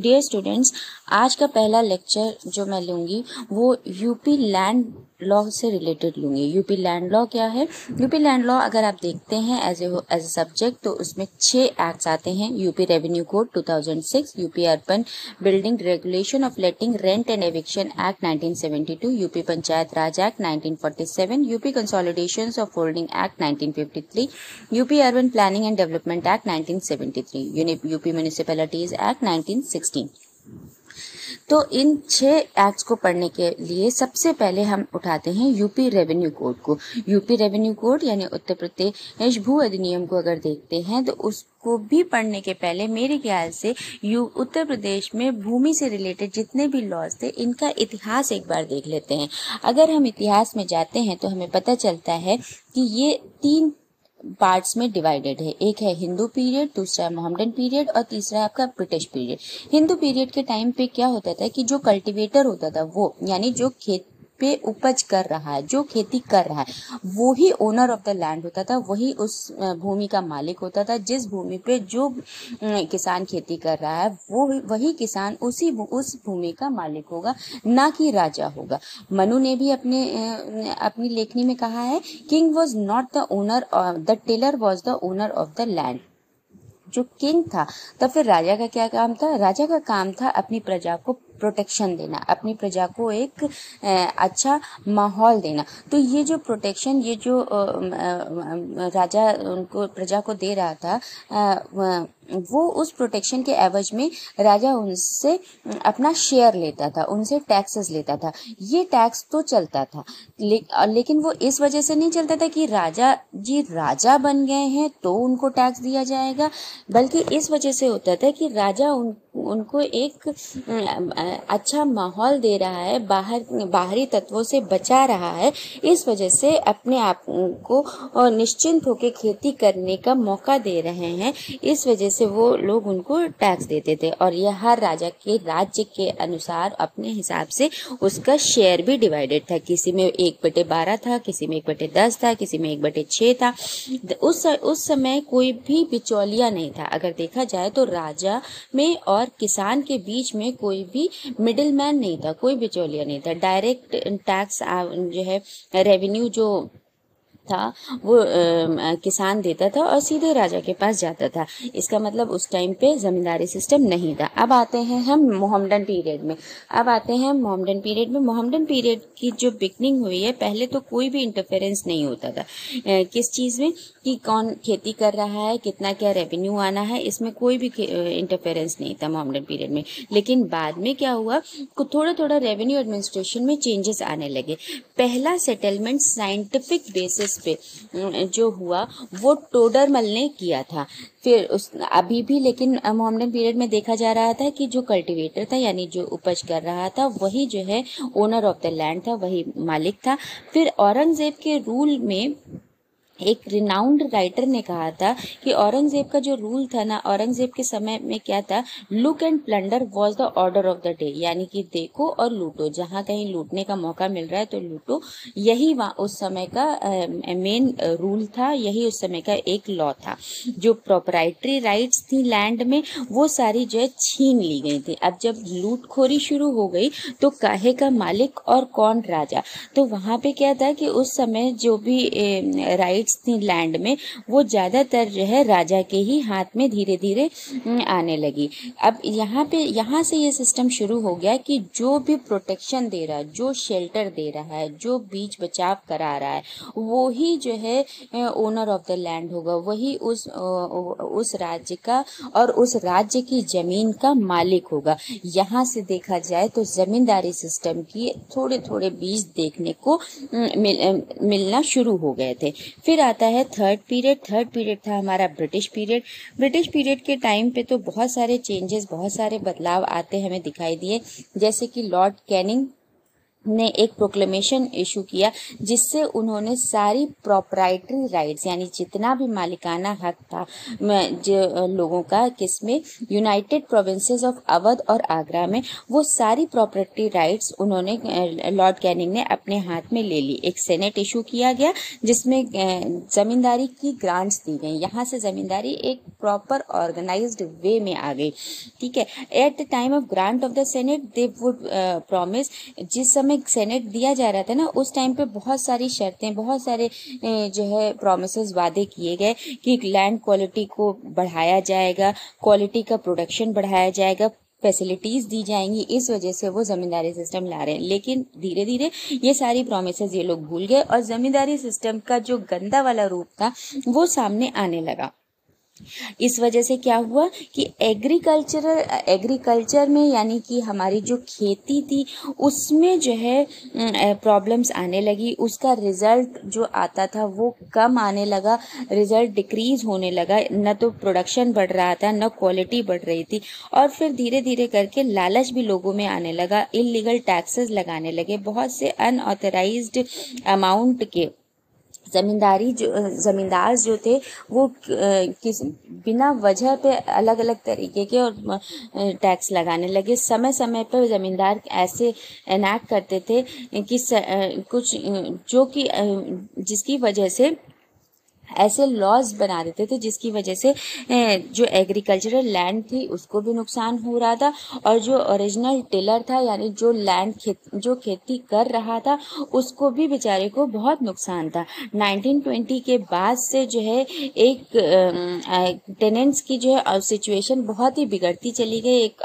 Dear students आज का पहला लेक्चर जो मैं लूँगी वो यूपी लैंड लॉ से रिलेटेड लूँगी। यूपी लैंड लॉ क्या है? यूपी लैंड लॉ अगर आप देखते हैं एज एज ए सब्जेक्ट तो उसमें छह एक्ट्स आते हैं। UP revenue code 2006 UP urban building regulation of letting rent and eviction act 1972 UP panchayat raj act 1947 UP consolidation of holding act 1953 UP urban planning and development act 1973 UP municipalities act 1916 तो इन छह acts को पढ़ने के लिए सबसे पहले हम उठाते हैं यूपी रेवेन्यू कोड को। यूपी रेवेन्यू कोड यानी उत्तर प्रदेश भू अधिनियम को अगर देखते हैं तो उसको भी पढ़ने के पहले मेरे ख्याल से यू उत्तर प्रदेश में भूमि से रिलेटेड जितने भी लॉज थे, इनका इतिहास एक बार देख लेते हैं। अगर हम इतिहास में जाते हैं तो हमें पता चलता है कि ये तीन पार्ट्स में डिवाइडेड है। एक है हिंदू पीरियड दूसरा है मोहम्मदन पीरियड और तीसरा है आपका ब्रिटिश पीरियड हिंदू पीरियड के टाइम पे क्या होता था कि जो कल्टीवेटर होता था वो, यानी जो खेत पे उपज कर रहा है, जो खेती कर रहा है। वो ही ओनर ऑफ़ द लैंड होता था, वही उस भूमि का मालिक होता था, जिस भूमि पे जो किसान खेती कर रहा है, वो वही किसान उसी उस भूमि का मालिक होगा, ना कि राजा होगा। मनु ने भी अपने अपनी लेखनी में कहा है king was not the owner the tiller was the owner of the land जो किंग था, तब फिर राजा का क्या काम था? राजा का काम था अपनी प्रजा को प्रोटेक्शन देना अपनी प्रजा को एक अच्छा माहौल देना। तो ये जो प्रोटेक्शन ये जो राजा उनको प्रजा को दे रहा था वो उस प्रोटेक्शन के एवज में राजा उनसे अपना शेयर लेता था उनसे टैक्सेस लेता था। ये टैक्स तो चलता था ले, लेकिन वो इस वजह से नहीं चलता था कि राजा जी राजा बन गए हैं तो उनको टैक्स दिया जाएगा बल्कि इस वजह से होता था कि राजा उन उनको एक अच्छा माहौल दे रहा है, बाहर, बाहरी तत्वों से बचा रहा है, इस वजह से अपने आप को निश्चिंत होकर खेती करने का मौका दे रहे हैं। इस वजह से वो लोग उनको टैक्स देते थे और यह हर राजा के, राज्य के अनुसार अपने हिसाब से उसका शेयर भी डिवाइडेड था। किसी में एक बटे बारह था, किसी में एक बटे दस था, किसी में एक बटे छह था। उस उस समय कोई भी बिचौलिया नहीं था। अगर देखा जाए तो राजा में और किसान के बीच में कोई भी मिडिल मैन नहीं था कोई बिचौलिया नहीं था। डायरेक्ट टैक्स जो है रेवेन्यू जो था वो आ, किसान देता था और सीधे राजा के पास जाता था। इसका मतलब उस टाइम पे जमींदारी सिस्टम नहीं था। अब आते हैं हम मोहम्मदन पीरियड में। अब आते हैं मोहम्मदन पीरियड में। मोहम्मदन पीरियड की जो बिगनिंग हुई है पहले तो कोई भी इंटरफेरेंस नहीं होता था। आ, किस चीज़ में? कि कौन खेती कर रहा है कितना क्या रेवेन्यू आना है इसमें कोई भी इंटरफेरेंस नहीं था मोहम्मदन पीरियड में। लेकिन बाद में क्या हुआ? थोड़ा थोड़ा रेवेन्यू एडमिनिस्ट्रेशन में चेंजेस आने लगे। पहला सेटलमेंट साइंटिफिक बेसिस पे जो हुआ, वो टोडरमल ने किया था। फिर उस, अभी भी, लेकिन मोहम्मदन पीरियड में देखा जा रहा था कि जो कल्टीवेटर था, यानी जो उपज कर रहा था, वही जो है ओनर ऑफ़ द लैंड था, वही मालिक था। फिर औरंगज़ेब के रूल में एक रिनाउंड राइटर ने कहा था कि औरंगज़ेब का जो रूल था ना, औरंगज़ेब के समय में क्या था? Loot and plunder was the order of the day यानी कि देखो और लूटो। जहाँ कहीं लूटने का मौका मिल रहा है तो लूटो। यही वहाँ, उस समय का मेन रूल था, यही उस समय का एक लॉ था। जो प्रोपराइटरी राइट्स थी लैंड में, वो सारी जो है छीन ली गई थी। अब जब लूटखोरी शुरू हो गई तो काहे का मालिक और कौन राजा? तो वहाँ पे क्या था कि उस समय जो भी राइट लैंड में वो ज़्यादातर जो है राजा के ही हाथ में धीरे धीरे आने लगी। अब यहाँ पे यहाँ से ये सिस्टम शुरू हो गया कि जो भी प्रोटेक्शन दे रहा है जो शेल्टर दे रहा है जो बीच बचाव करा रहा है वो ही जो है ओनर ऑफ़ द लैंड होगा। वही उस उस राज्य का और उस राज्य की ज़मीन का मालिक होगा। यहाँ से देखा जाए तो जमींदारी सिस्टम की थोड़े थोड़े बीज देखने को मिल, मिलना शुरू हो गए थे। फिर फिर आता है थर्ड पीरियड थर्ड पीरियड था हमारा ब्रिटिश पीरियड ब्रिटिश पीरियड के टाइम पे तो बहुत सारे चेंजेस बहुत सारे बदलाव आते हमें दिखाई दिए। जैसे कि लॉर्ड कैनिंग ने एक प्रोक्लेमेशन इशू किया, जिससे उन्होंने सारी प्रॉपराइटरी राइट्स यानी जितना भी मालिकाना हक था जो लोगों का, किसमें यूनाइटेड प्रोविंसेस ऑफ़ अवध और आगरा में, वो सारी प्रॉपर्टी राइट्स उन्होंने लॉर्ड कैनिंग ने अपने हाथ में ले ली। एक सेनेट इशू किया गया, जिसमें जमींदारी की ग्रांट्स दी गई। यहाँ से जमींदारी एक प्रॉपर ऑर्गेनाइज्ड वे में आ गई। ठीक है? At the time of grant of the senate they would promise जिस समय में सेनेट दिया जा रहा था ना, उस टाइम पे बहुत सारी शर्तें, बहुत सारे जो है प्रोमिस वादे किए गए कि लैंड क्वालिटी को बढ़ाया जाएगा क्वालिटी का प्रोडक्शन बढ़ाया जाएगा फैसिलिटीज़ दी जाएँगी, इस वजह से वो जमींदारी सिस्टम ला रहे हैं। लेकिन धीरे धीरे ये सारी प्रोमिस ये लोग भूल गए और जमींदारी सिस्टम का जो गंदा वाला रूप था, वो सामने आने लगा। इस वजह से क्या हुआ कि एग्रीकल्चरल एग्रीकल्चर में यानी कि हमारी जो खेती थी, उसमें जो है प्रॉब्लम्स आने लगी। उसका रिज़ल्ट जो आता था, वो कम आने लगा। रिज़ल्ट डिक्रीज होने लगा। न तो प्रोडक्शन बढ़ रहा था, न क्वालिटी बढ़ रही थी। और फिर धीरे धीरे करके लालच भी लोगों में आने लगा। इलीगल टैक्सेस लगाने लगे। बहुत से अनऑथराइज्ड अमाउंट के ज़मींदारी जो ज़मींदार जो थे, वो किस, बिना वजह पे अलग अलग तरीके के और टैक्स लगाने लगे। समय समय पर ज़मींदार ऐसे एनैक्ट करते थे कि कुछ जो कि जिसकी वजह से ऐसे लॉज बना देते थे, जिसकी वजह से जो एग्रीकल्चरल लैंड थी, उसको भी नुकसान हो रहा था। और जो ओरिजिनल टिलर था, यानी जो लैंड खेत जो खेती कर रहा था, उसको भी बेचारे को बहुत नुकसान था। 1920 के बाद से जो है, एक टेनेंट्स की जो है सिचुएशन बहुत ही बिगड़ती चली गई। एक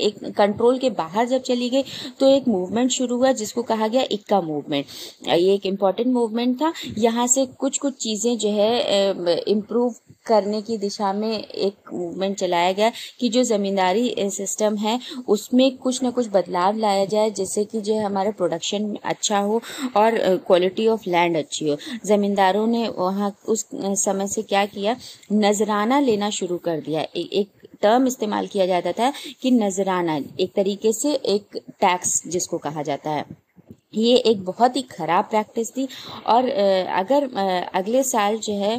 एक कंट्रोल के बाहर जब चली गई तो एक मूवमेंट शुरू हुआ, जिसको कहा गया इक्का मूवमेंट ये एक इंपॉर्टेंट मूवमेंट था। यहाँ से कुछ कुछ चीज़ें जो है है इम्प्रूव करने की दिशा में एक मूवमेंट चलाया गया कि जो ज़मींदारी सिस्टम है उसमें कुछ ना कुछ बदलाव लाया जाए जिससे कि जो हमारा प्रोडक्शन अच्छा हो और क्वालिटी ऑफ़ लैंड अच्छी हो। ज़मींदारों ने वहाँ उस समय से क्या किया? नजराना लेना शुरू कर दिया। ए, एक टर्म इस्तेमाल किया जाता था कि नजराना एक तरीके से एक टैक्स जिसको कहा जाता है। ये एक बहुत ही ख़राब प्रैक्टिस थी। और अगर अगले साल जो है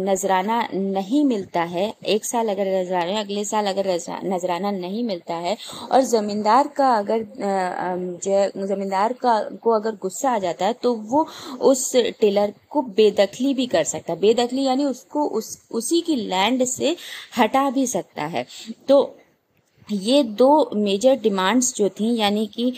नजराना नहीं मिलता है, एक साल अगर नजराना, अगले साल अगर नजराना नहीं मिलता है, और ज़मींदार का अगर जो है, ज़मींदार का, को अगर गुस्सा आ जाता है तो वो उस टेलर को बेदखली भी कर सकता है। बेदखली यानी उसको उस, उसी की लैंड से हटा भी सकता है। तो ये दो मेजर डिमांड्स जो थी, यानी कि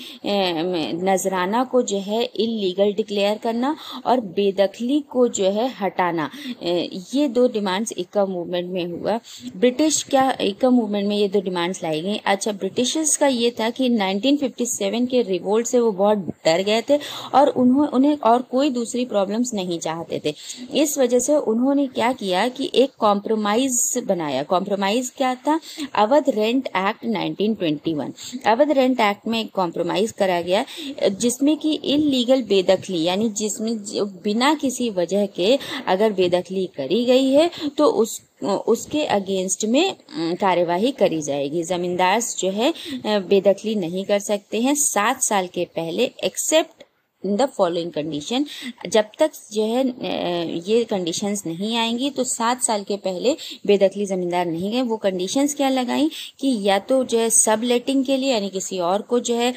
नजराना को जो है इलीगल डिक्लेयर करना और बेदखली को जो है हटाना। ये दो डिमांड्स इक्का मूवमेंट में हुआ। ब्रिटिश क्या इक्का मूवमेंट में ये दो डिमांड्स लाई गई। अच्छा ब्रिटिशर्स का ये था कि 1957 के रिवोल्ट से वो बहुत डर गए थे और उन्होंने उन्हें और कोई दूसरी प्रॉब्लम्स नहीं चाहते थे। इस वजह से उन्होंने क्या किया कि एक कॉम्प्रोमाइज बनाया। कॉम्प्रोमाइज क्या था? Awadh rent act act 1921 Awadh rent act में एक कॉम्प्रोमाइज करा गया, जिसमें कि इलीगल बेदखली, यानी जिसमें बिना किसी वजह के अगर बेदखली करी गई है तो उस, उसके अगेंस्ट में कार्यवाही करी जाएगी। जमींदार जो है बेदखली नहीं कर सकते हैं। सात साल के पहले except in the following condition जब तक जो है ये कंडीशंस नहीं आएँगी तो सात साल के पहले बेदखली जमींदार नहीं गए। वो कंडीशंस क्या लगाई? कि या तो जो है सब लेटिंग के लिए, यानी किसी और को जो है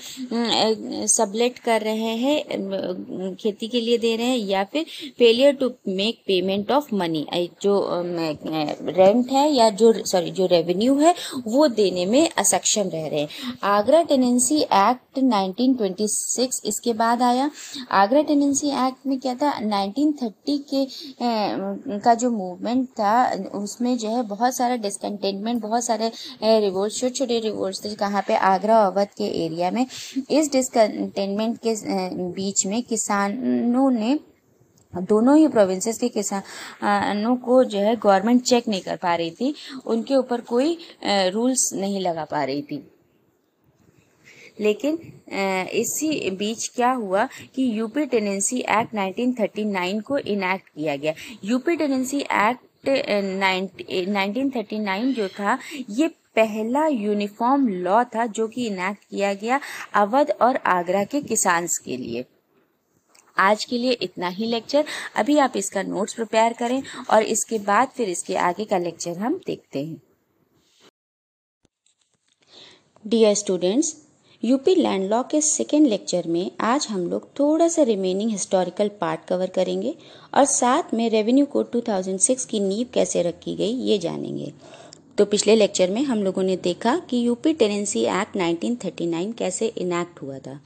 सबलेट कर रहे हैं खेती के लिए दे रहे हैं, या फिर failure to make payment of money जो रेंट है, या जो सॉरी जो रेवेन्यू है, वो देने में असक्षम रह रहे हैं। आगरा टेनेंसी एक्ट 1926 इसके बाद आया। आगरा टेनेंसी एक्ट में क्या था? 1930 के ए, का जो मूवमेंट था उसमें जो है बहुत सारा डिसकंटेनमेंट बहुत सारे रिवोल्ट छोटे छोटे रिवोल्ट थे कहाँ पे? आगरा अवध के एरिया में। इस डिसकंटेनमेंट के बीच में किसानों ने दोनों ही प्रोविंसेस के किसानों को जो है गवर्नमेंट चेक नहीं कर पा रही थी। उनके ऊपर कोई रूल्स नहीं लगा पा रही थी। लेकिन इसी बीच क्या हुआ कि यूपी टेनेंसी एक्ट 1939 को इनैक्ट किया गया। यूपी टेनेंसी एक्ट 1939 जो था, ये पहला यूनिफॉर्म लॉ था जो कि इनैक्ट किया गया अवध और आगरा के किसान के लिए। आज के लिए इतना ही लेक्चर। अभी आप इसका नोट्स प्रिपेयर करें और इसके बाद फिर इसके आगे का लेक्चर हम देखते हैं। Dear students UP land law के सेकेंड लेक्चर में आज हम लोग थोड़ा सा रिमेनिंग हिस्टोरिकल पार्ट कवर करेंगे और साथ में रेवेन्यू कोड 2006 की नींव कैसे रखी गई ये जानेंगे तो पिछले लेक्चर में हम लोगों ने देखा कि यूपी टेनेंसी एक्ट 1939 कैसे इनैक्ट हुआ था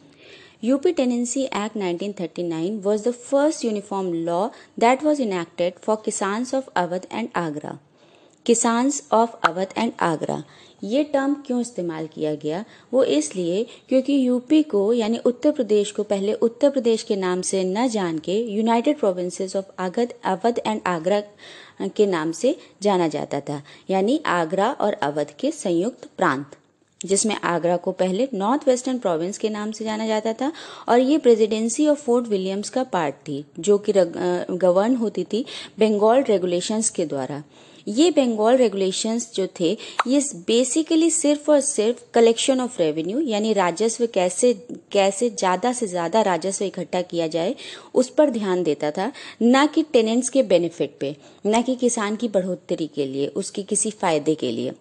UP tenancy act 1939 was the first uniform law that was enacted for Kisans of Awadh and Agra. Kisans of Awadh and Agra. ये टर्म क्यों इस्तेमाल किया गया? वो इसलिए क्योंकि यूपी को, यानी उत्तर प्रदेश को पहले उत्तर प्रदेश के नाम से न जान के यूनाइटेड प्रोविंसेस ऑफ़ अगध अवध एंड आगरा के नाम से जाना जाता था, यानी आगरा और अवध के संयुक्त प्रांत, जिसमें आगरा को पहले नॉर्थ वेस्टर्न प्रोविंस के नाम से जाना जाता था और ये प्रेसिडेंसी ऑफ़ फोर्ट विलियम्स का पार्ट थी, जो कि गवर्न होती थी बंगाल रेगुलेशंस के द्वारा। ये बंगाल रेगुलेशंस जो थे, ये बेसिकली सिर्फ़ और सिर्फ़ कलेक्शन ऑफ़ रेवेन्यू यानी राजस्व कैसे कैसे ज़्यादा से ज़्यादा राजस्व इकट्ठा किया जाए, उस पर ध्यान देता था, न कि टेनेंट्स के बेनिफिट पे, न कि किसान की बढ़ोतरी के लिए, उसके किसी फ़ायदे के लिए।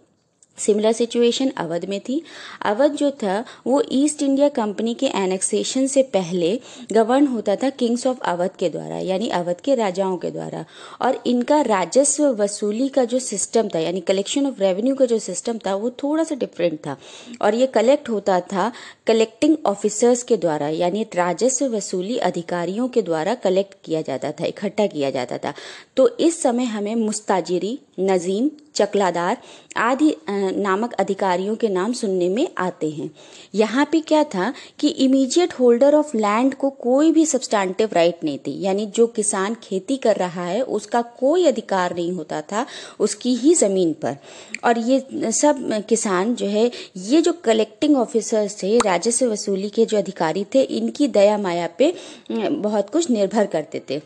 सिमिलर सिचुएशन अवध में थी। अवध जो था, वो ईस्ट इंडिया कंपनी के एनेक्सेशन से पहले गवर्न होता था किंग्स ऑफ़ अवध के द्वारा, यानी अवध के राजाओं के द्वारा। और इनका राजस्व वसूली का जो सिस्टम था, यानी कलेक्शन ऑफ़ रेवेन्यू का जो सिस्टम था, वो थोड़ा सा डिफरेंट था। और ये कलेक्ट होता था कलेक्टिंग ऑफिसर्स के द्वारा, यानी राजस्व वसूली अधिकारियों के द्वारा कलेक्ट किया जाता था, इकट्ठा किया जाता था। तो इस समय हमें मुस्ताजिरी, नजीम चकलादार आदि नामक अधिकारियों के नाम सुनने में आते हैं। यहाँ पे क्या था कि इमीडिएट होल्डर ऑफ़ लैंड को कोई भी सब्सटैंटिव राइट नहीं थी। यानी जो किसान खेती कर रहा है, उसका कोई अधिकार नहीं होता था उसकी ही ज़मीन पर। और ये सब किसान जो है, ये जो कलेक्टिंग ऑफिसर्स थे, राजस्व वसूली के जो अधिकारी थे, इनकी दया माया पे बहुत कुछ निर्भर करते थे।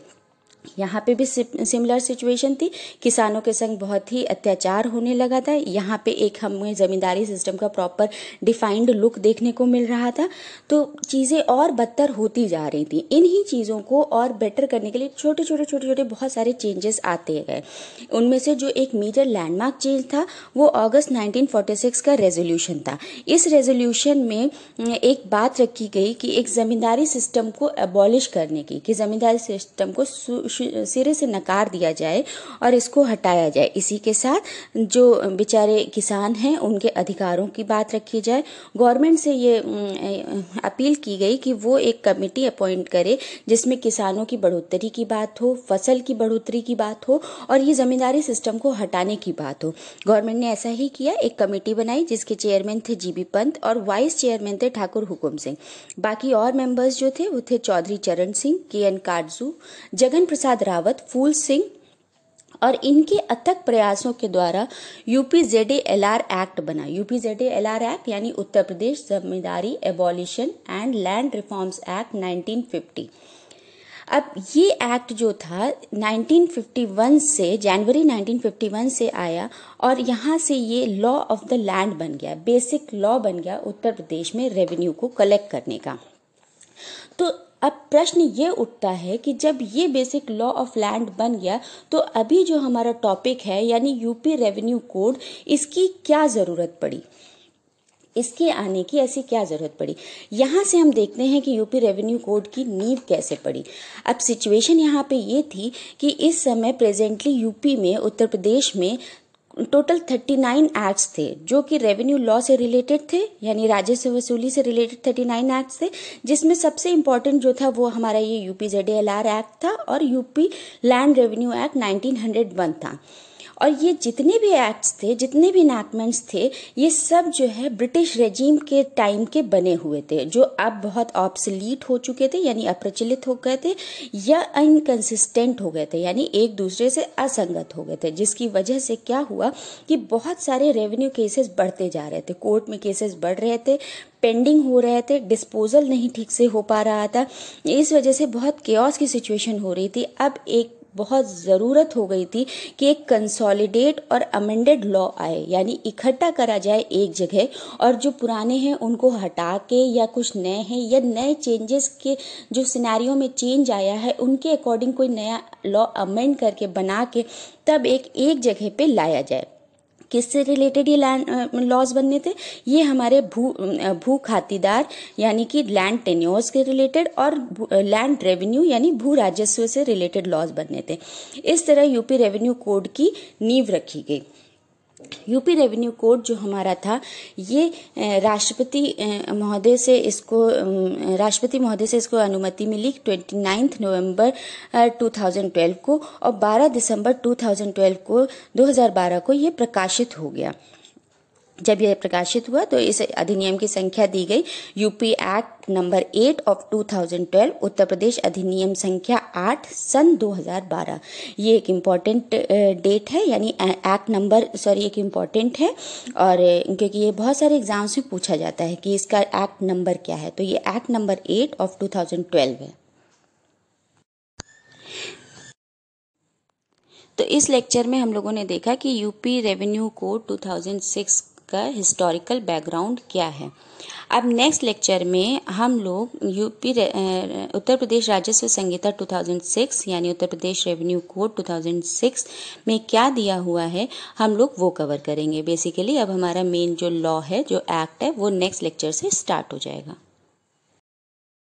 यहाँ पे भी सिमिलर सिचुएशन थी। किसानों के संग बहुत ही अत्याचार होने लगा था। यहाँ पे एक हमें जमींदारी सिस्टम का प्रॉपर डिफाइंड लुक देखने को मिल रहा था। तो चीज़ें और बदतर होती जा रही थी। इन्हीं चीज़ों को और बेटर करने के लिए छोटे छोटे छोटे छोटे बहुत सारे चेंजेस आते गए। उनमें से जो एक मेजर लैंडमार्क चेंज था, वो अगस्त 1946 का रेजोल्यूशन था। इस रेजोल्यूशन में एक बात रखी गई कि एक जमींदारी सिस्टम को एबॉलिश करने की, कि जमींदारी सिस्टम को सिरे से नकार दिया जाए और इसको हटाया जाए। इसी के साथ जो बेचारे किसान हैं, उनके अधिकारों की बात रखी जाए। गवर्नमेंट से ये अपील की गई कि वो एक कमेटी अपॉइंट करे, जिसमें किसानों की बढ़ोतरी की बात हो, फ़सल की बढ़ोतरी की बात हो और ये जमींदारी सिस्टम को हटाने की बात हो। गवर्नमेंट ने ऐसा ही किया, एक कमेटी बनाई, जिसके चेयरमैन थे जीबी पंत और वाइस चेयरमैन थे ठाकुर हुकुम सिंह। बाकी और मेंबर्स जो थे, वो थे चौधरी चरण सिंह, के एन काटजू, जगन प्रसाद प्रसाद रावत, फूल सिंह और इनके अथक प्रयासों के द्वारा UP Z L R act बना। UP Z L R act यानी उत्तर प्रदेश जमींदारी abolition and land reforms act 1950 अब ये एक्ट जो था 1951 से जनवरी 1951 से आया और यहाँ से ये लॉ ऑफ़ द लैंड बन गया बेसिक लॉ बन गया उत्तर प्रदेश में रेवेन्यू को कलेक्ट करने का। तो अब प्रश्न ये उठता है कि जब ये बेसिक लॉ ऑफ़ लैंड बन गया तो अभी जो हमारा टॉपिक है, यानी यूपी रेवेन्यू कोड इसकी क्या ज़रूरत पड़ी? इसके आने की ऐसी क्या ज़रूरत पड़ी? यहाँ से हम देखते हैं कि यूपी रेवेन्यू कोड की नींव कैसे पड़ी। अब सिचुएशन यहाँ पे ये थी कि इस समय प्रेजेंटली यूपी में, उत्तर प्रदेश में टोटल थर्टी नाइन एक्ट्स थे, जो कि रेवेन्यू लॉ से रिलेटेड थे, यानी राजस्व वसूली से रिलेटेड थर्टी नाइन एक्ट्स थे, जिसमें सबसे इम्पोर्टेंट जो था वो हमारा ये यूपी जेड एक्ट था और UP land revenue act nineteen hundred one था। और ये जितने भी एक्ट्स थे, जितने भी इनैक्टमेंट्स थे, ये सब जो है ब्रिटिश रेजीम के टाइम के बने हुए थे, जो अब बहुत ऑप्सलीट हो चुके थे, यानी अप्रचलित हो गए थे या इनकन्सिस्टेंट हो गए थे, यानी एक दूसरे से असंगत हो गए थे, जिसकी वजह से क्या हुआ कि बहुत सारे रेवेन्यू केसेस बढ़ते जा रहे थे कोर्ट में केसेस बढ़ रहे थे पेंडिंग हो रहे थे डिस्पोजल नहीं ठीक से हो पा रहा था, इस वजह से बहुत केयस की सिचुएशन हो रही थी। अब एक बहुत ज़रूरत हो गई थी कि एक कंसोलिडेट और अमेंडेड लॉ आए, यानी इकट्ठा करा जाए एक जगह, और जो पुराने हैं उनको हटा के या कुछ नए हैं या नए चेंजेस के जो सिनेरियो में चेंज आया है, उनके अकॉर्डिंग कोई नया लॉ अमेंड करके बना के तब एक एक जगह पे लाया जाए। किससे रिलेटेड ये लैंड लॉज बनने थे? ये हमारे भू भू खातीदार, यानी कि लैंड टेन्योर्स के रिलेटेड और लैंड रेवेन्यू यानी भू राजस्व से रिलेटेड लॉज बनने थे। इस तरह यूपी रेवेन्यू कोड की नींव रखी गई। यूपी रेवेन्यू कोड जो हमारा था, ये राष्ट्रपति महोदय से इसको राष्ट्रपति महोदय से इसको अनुमति मिली ट्वेंटी नाइन्थ नवंबर 2012 को और 12 दिसंबर 2012 को 2012 को ये प्रकाशित हो गया। जब यह प्रकाशित हुआ तो इस अधिनियम की संख्या दी गई। UP act number eight of 2012 Uttar Pradesh अधिनियम संख्या आठ, सन 2012 ये एक इंपॉर्टेंट डेट है, यानी एक्ट नंबर सॉरी एक इंपॉर्टेंट है, और, क्योंकि ये बहुत सारे एग्ज़ाम्स में पूछा जाता है कि इसका एक्ट नंबर क्या है। तो ये एक्ट नंबर एट ऑफ़ 2012 है। तो इस लेक्चर में हम लोगों ने देखा कि यूपी रेवेन्यू कोड 2006 का हिस्टोरिकल बैकग्राउंड क्या है? अब नेक्स्ट लेक्चर में हम लोग यूपी उत्तर प्रदेश राजस्व संहिता 2006 यानी उत्तर प्रदेश रेवेन्यू कोड 2006 में क्या दिया हुआ है, हम लोग वो कवर करेंगे। बेसिकली अब हमारा मेन जो लॉ है, जो एक्ट है, वो नेक्स्ट लेक्चर से स्टार्ट हो जाएगा।